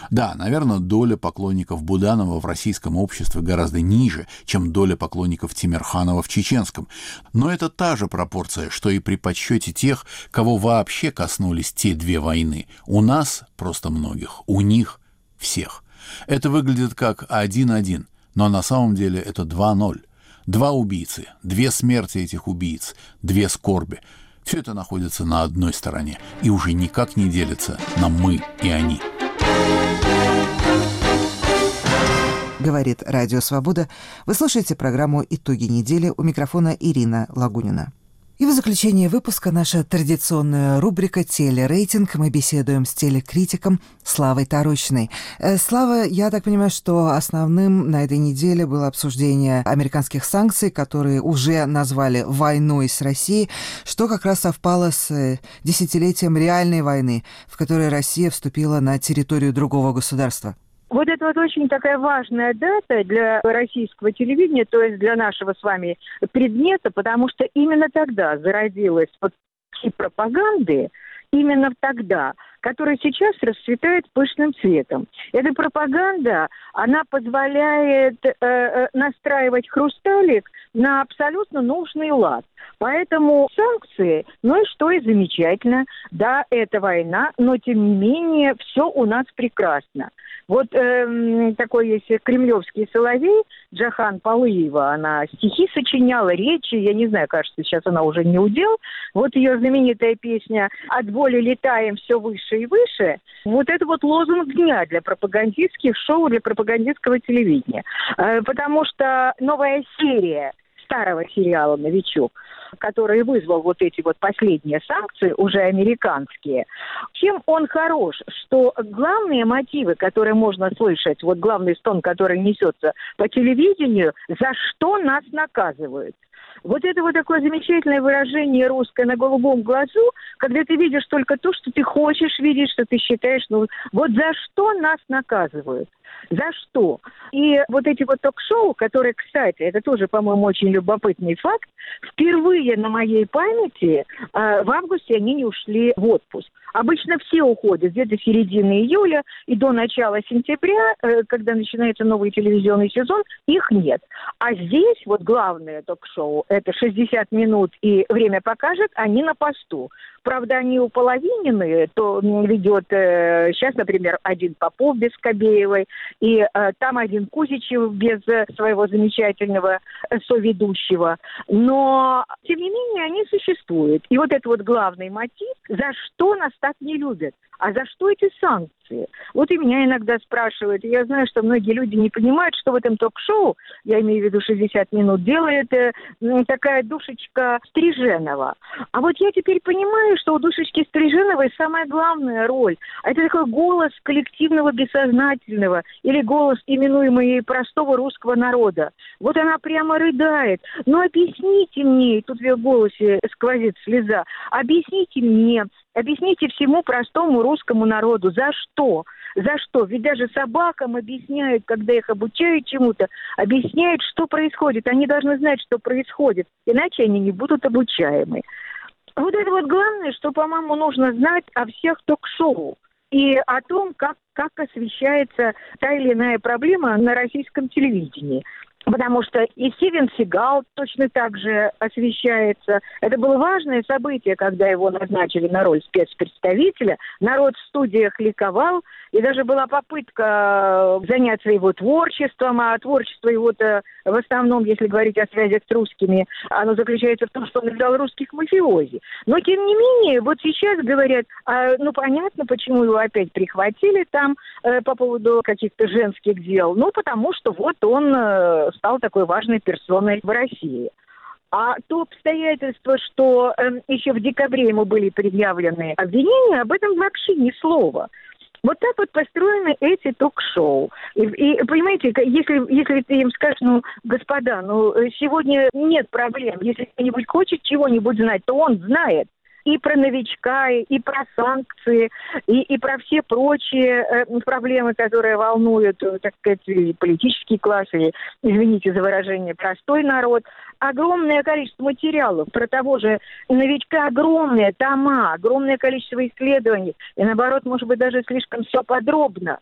Да, наверное, доля поклонников Буданова в российском обществе гораздо ниже, чем доля поклонников Тимирханова в чеченском. Но это та же пропорция, что и при подсчете тех, кого вообще коснулись те две войны. У нас просто многих, у них всех. Это выглядит как 1-1, но на самом деле это 2-0. Два убийцы, две смерти этих убийц, две скорби. Все это находится на одной стороне и уже никак не делится на «мы» и «они». Говорит Радио Свобода. Вы слушаете программу «Итоги недели» у микрофона Ирина Лагунина. И в заключение выпуска наша традиционная рубрика «Телерейтинг». Мы беседуем с телекритиком Славой Тарочной. Э, Слава, я так понимаю, что основным на этой неделе было обсуждение американских санкций, которые уже назвали войной с Россией, что как раз совпало с э, десятилетием реальной войны, в которой Россия вступила на территорию другого государства. Вот это вот очень такая важная дата для российского телевидения, то есть для нашего с вами предмета, потому что именно тогда зародилась вот пропаганды, именно тогда, которая сейчас расцветает пышным цветом. Эта пропаганда, она позволяет э, э настраивать хрусталик на абсолютно нужный лад. Поэтому санкции, ну и что и замечательно. Да, это война, но тем не менее все у нас прекрасно. Вот э, такой есть кремлевский соловей, Джахан Палыева, она стихи сочиняла, речи, я не знаю, кажется, сейчас она уже не удел. Вот ее знаменитая песня «От боли летаем все выше и выше». Вот это вот лозунг дня для пропагандистских шоу, для пропагандистского телевидения. Э, потому что новая серия старого сериала «Новичок», который вызвал вот эти вот последние санкции, уже американские, чем он хорош, что главные мотивы, которые можно слышать, вот главный стон, который несется по телевидению, за что нас наказывают. Вот это вот такое замечательное выражение русское на голубом глазу, когда ты видишь только то, что ты хочешь видеть, что ты считаешь, ну вот за что нас наказывают. За что? И вот эти вот ток-шоу, которые, кстати, это тоже, по-моему, очень любопытный факт, впервые на моей памяти э, в августе они не ушли в отпуск. Обычно все уходят где-то середины июля и до начала сентября, э, когда начинается новый телевизионный сезон, их нет. А здесь вот главное ток-шоу, это 60 минут и время покажет, они на посту. Правда, они уполовинены, то ведет э, сейчас, например, один Попов без Кобеевой, и э, там один Кузичев без э, своего замечательного э, соведущего. Но, тем не менее, они существуют. И вот это вот главный мотив, за что нас так не любят. А за что эти санкции? Вот и меня иногда спрашивают. Я знаю, что многие люди не понимают, что в этом ток-шоу, я имею в виду 60 минут, делает э, такая душечка Стриженова. А вот я теперь понимаю, что у душечки Стриженовой самая главная роль. Это такой голос коллективного бессознательного или голос, именуемый простого русского народа. Вот она прямо рыдает. Ну объясните мне, тут в ее голосе сквозит слеза, объясните мне, Объясните всему простому русскому народу, за что? За что? Ведь даже собакам объясняют, когда их обучают чему-то, объясняют, что происходит. Они должны знать, что происходит, иначе они не будут обучаемы. Вот это вот главное, что, по-моему, нужно знать о всех ток-шоу и о том, как, как освещается та или иная проблема на российском телевидении потому что и Стивен Сигал точно так же освещается. Это было важное событие, когда его назначили на роль спецпредставителя. Народ в студиях ликовал, и даже была попытка заняться его творчеством, а творчество его-то в основном, если говорить о связях с русскими, оно заключается в том, что он играл русских мафиози. Но, тем не менее, вот сейчас говорят, а, ну, понятно, почему его опять прихватили там э, по поводу каких-то женских дел. Ну, потому что вот он э, стал такой важной персоной в России. А то обстоятельство, что э, еще в декабре ему были предъявлены обвинения, об этом вообще ни слова. Вот так вот построены эти ток-шоу. И, и понимаете, если, если ты им скажешь, ну, господа, ну, сегодня нет проблем. Если кто-нибудь хочет чего-нибудь знать, то он знает и про новичка, и про санкции, и, и про все прочие э, проблемы, которые волнуют, э, так сказать, и политический класс, и, извините за выражение, простой народ. Огромное количество материалов про того же новичка, огромные тома, огромное количество исследований, и наоборот, может быть, даже слишком все подробно.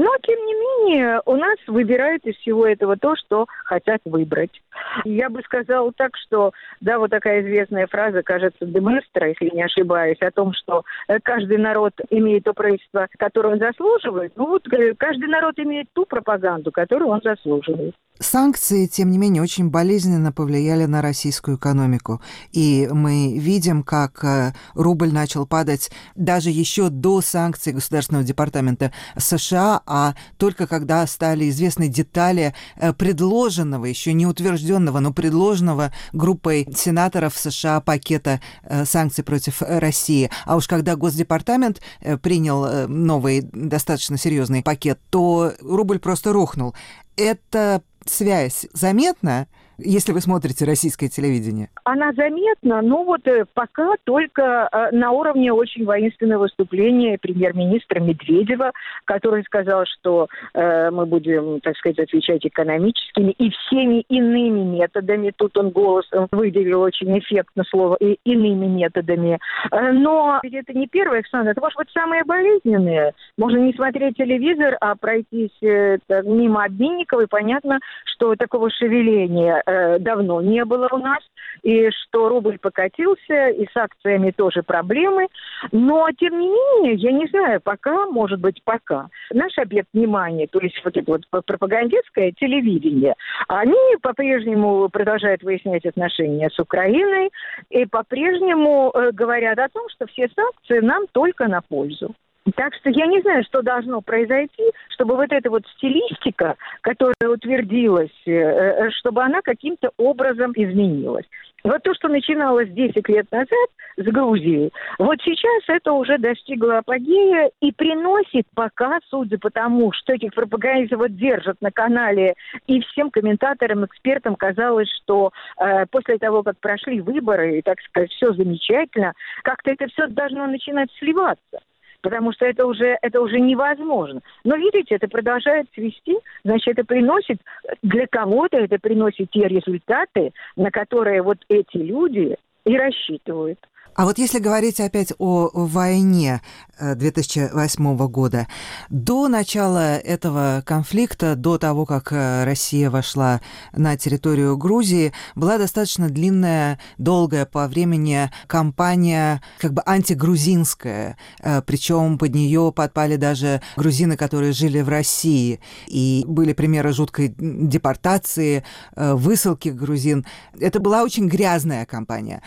Но, тем не менее, у нас выбирают из всего этого то, что хотят выбрать. Я бы сказала так, что, да, вот такая известная фраза, кажется, Деместра, если не ошибаюсь, о том, что э, каждый народ имеет то правительство, которое он заслуживает. Ну вот э, каждый народ имеет ту пропаганду, которую он заслуживает. Санкции, тем не менее, очень болезненно повлияли на российскую экономику. И мы видим, как э, рубль начал падать даже еще до санкций Государственного департамента США, а только когда стали известны детали э, предложенного, еще не утвержденного, но предложенного группой сенаторов США пакета э, санкций против России. А уж когда Госдепартамент принял новый достаточно серьезный пакет, то рубль просто рухнул. Это связь заметна если вы смотрите российское телевидение? Она заметна, но вот э, пока только э, на уровне очень воинственного выступления премьер-министра Медведева, который сказал, что э, мы будем, так сказать, отвечать экономическими и всеми иными методами. Тут он голосом выделил очень эффектно слово и иными методами. Но ведь это не первое, Александр, это может быть самое болезненное. Можно не смотреть телевизор, а пройтись мимо обменников, и понятно, что такого шевеления э, давно не было у нас, и что рубль покатился, и с акциями тоже проблемы. Но, тем не менее, я не знаю, пока, может быть, пока, наш объект внимания, то есть вот это вот пропагандистское телевидение, они по-прежнему продолжают выяснять отношения с Украиной и по-прежнему э, говорят о том, что все санкции нам только на пользу. Так что я не знаю, что должно произойти, чтобы вот эта вот стилистика, которая утвердилась, э, э, чтобы она каким-то образом изменилась. Вот то, что начиналось 10 лет назад с Грузией, вот сейчас это уже достигло апогея и приносит пока, судя по тому, что этих пропагандистов вот держат на канале, и всем комментаторам, экспертам казалось, что э, после того, как прошли выборы, и, так сказать, все замечательно, как-то это все должно начинать сливаться потому что это уже, это уже невозможно. Но видите, это продолжает цвести, значит, это приносит, для кого-то это приносит те результаты, на которые вот эти люди и рассчитывают. А вот если говорить опять о войне 2008 э, года, до начала этого конфликта, до того, как э, Россия вошла на территорию Грузии, была достаточно длинная, долгая по времени кампания, как бы антигрузинская, э, причем под нее подпали даже грузины, которые жили в России, и были примеры жуткой депортации, высылки грузин. Это была очень грязная кампания.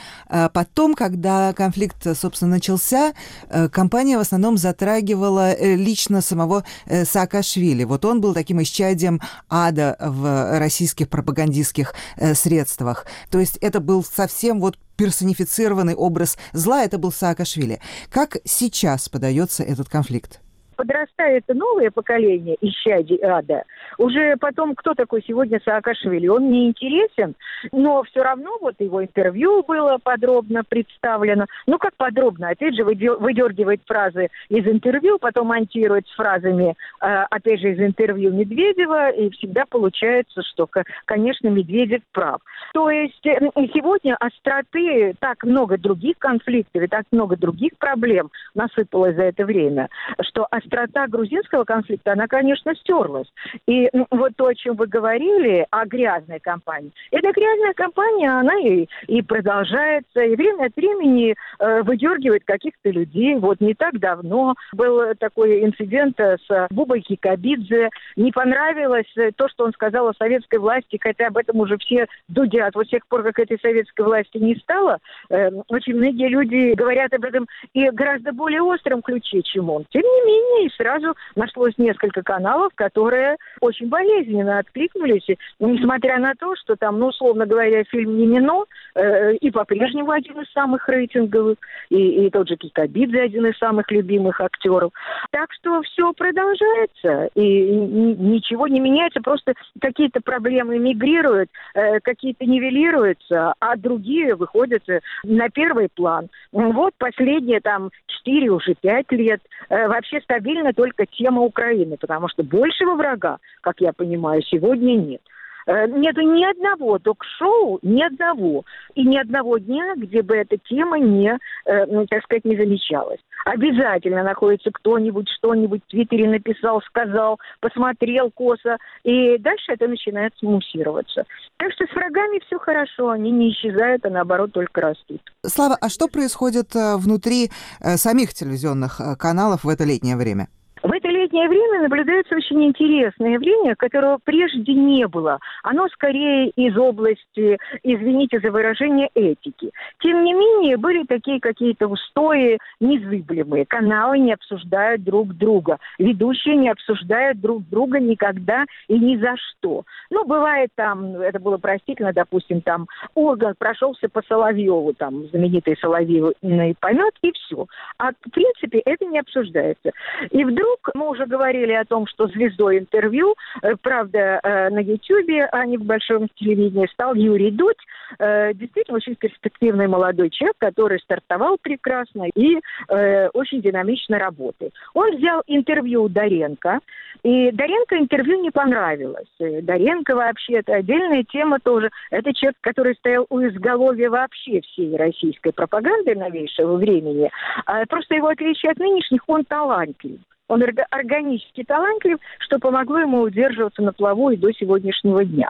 Потом, когда конфликт, собственно, начался, э, компания в основном затрагивала э, лично самого э, Саакашвили. Вот он был таким исчадием ада в российских пропагандистских средствах. То есть это был совсем вот персонифицированный образ зла, это был Саакашвили. Как сейчас подается этот конфликт? Подрастает новое поколение исчадий ада, уже потом, кто такой сегодня Саакашвили, он не интересен, но все равно вот его интервью было подробно представлено. Ну, как подробно? Опять же, выдергивает фразы из интервью, потом монтирует с фразами, э, опять же, из интервью Медведева, и всегда получается, что, конечно, Медведев прав. То есть э, сегодня остроты, так много других конфликтов и так много других проблем насыпалось за это время, что острота грузинского конфликта, она, конечно, стерлась. И вот то, о чем вы говорили, о грязной кампании, эта грязная кампания, она и, и продолжается, и время от времени э, выдергивает каких-то людей. Вот не так давно был такой инцидент с Бубой Кикабидзе. Не понравилось то, что он сказал о советской власти, хотя об этом уже все дудят. Вот с тех пор, как этой советской власти не стало, э, очень многие люди говорят об этом и гораздо более остром ключе, чем он. Тем не менее, и сразу нашлось несколько каналов, которые очень болезненно откликнулись, несмотря на то, что там, ну, условно говоря, фильм «Немино» э, и по-прежнему один из самых рейтинговых, и, и тот же Кикабидзе один из самых любимых актеров. Так что все продолжается, и ничего не меняется, просто какие-то проблемы мигрируют, э, какие-то нивелируются, а другие выходят э, на первый план. Вот последние там 4, уже 5 лет э, вообще стабильна только тема Украины, потому что большего врага, как я понимаю, сегодня нет. Э, нету ни одного ток-шоу, ни одного, и ни одного дня, где бы эта тема не, э, так сказать, не замечалась. Обязательно находится кто-нибудь, что-нибудь в Твиттере написал, сказал, посмотрел косо, и дальше это начинает муссироваться. Так что с врагами все хорошо, они не исчезают, а наоборот только растут. Слава, а что происходит э, внутри самих телевизионных каналов в это летнее время? В это летнее время наблюдается очень интересное явление, которого прежде не было. Оно скорее из области, извините за выражение, этики. Тем не менее, были такие какие-то устои незыблемые. Каналы не обсуждают друг друга. Ведущие не обсуждают друг друга никогда и ни за что. Ну, бывает там, это было простительно, допустим, там орган прошелся по Соловьеву, там, знаменитый Соловьевый помет, и все. А в принципе это не обсуждается. И вдруг вдруг мы уже говорили о том, что звездой интервью, э, правда, э, на Ютьюбе, а не в большом телевидении, стал Юрий Дудь, э, действительно очень перспективный молодой человек, который стартовал прекрасно и очень динамично работает. Он взял интервью у Доренко, и Доренко интервью не понравилось. Доренко вообще, это отдельная тема тоже. Это человек, который стоял у изголовья вообще всей российской пропаганды новейшего времени. А просто его отличие от нынешних, он талантлив. Он органически талантлив, что помогло ему удерживаться на плаву и до сегодняшнего дня.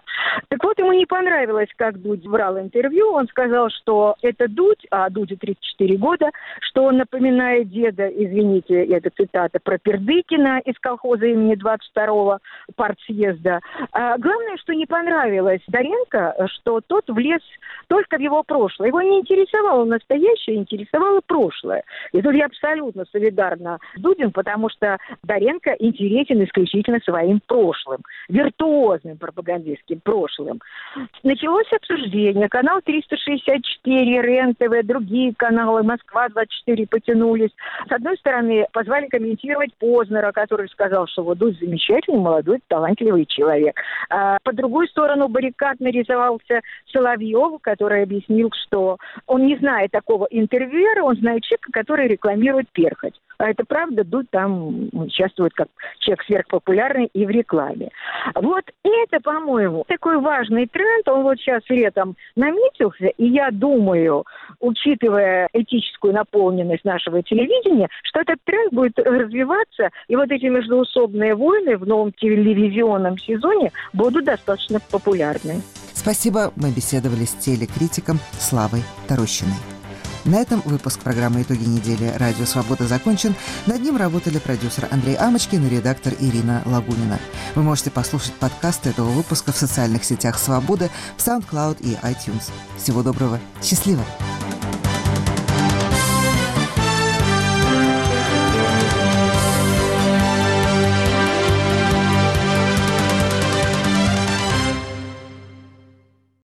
Так вот, ему не понравилось, как Дудь брал интервью. Он сказал, что это Дудь, а Дуде 34 года, что он напоминает деда, извините, это цитата, про Пердыкина из колхоза имени 22-го партсъезда. А главное, что не понравилось Доренко, что тот влез только в его прошлое. Его не интересовало настоящее, интересовало прошлое. И тут я абсолютно солидарна с Дудем, потому что Доренко интересен исключительно своим прошлым, виртуозным пропагандистским прошлым. Началось обсуждение. Канал 364, РЕН-ТВ, другие каналы, Москва-24 потянулись. С одной стороны, позвали комментировать Познера, который сказал, что вот Дудь замечательный, молодой, талантливый человек. А по другую сторону баррикад нарисовался Соловьев, который объяснил, что он не знает такого интервьюера, он знает человека, который рекламирует перхоть. А это правда, Дудь там участвует как человек сверхпопулярный и в рекламе. Вот это, по-моему, такой важный тренд, он вот сейчас летом наметился, и я думаю, учитывая этическую наполненность нашего телевидения, что этот тренд будет развиваться, и вот эти междуусобные войны в новом телевизионном сезоне будут достаточно популярны. Спасибо, мы беседовали с телекритиком Славой Тарощиной. На этом выпуск программы «Итоги недели. Радио Свобода» закончен. Над ним работали продюсер Андрей Амочкин и редактор Ирина Лагунина. Вы можете послушать подкасты этого выпуска в социальных сетях «Свобода», в SoundCloud и iTunes. Всего доброго. Счастливо!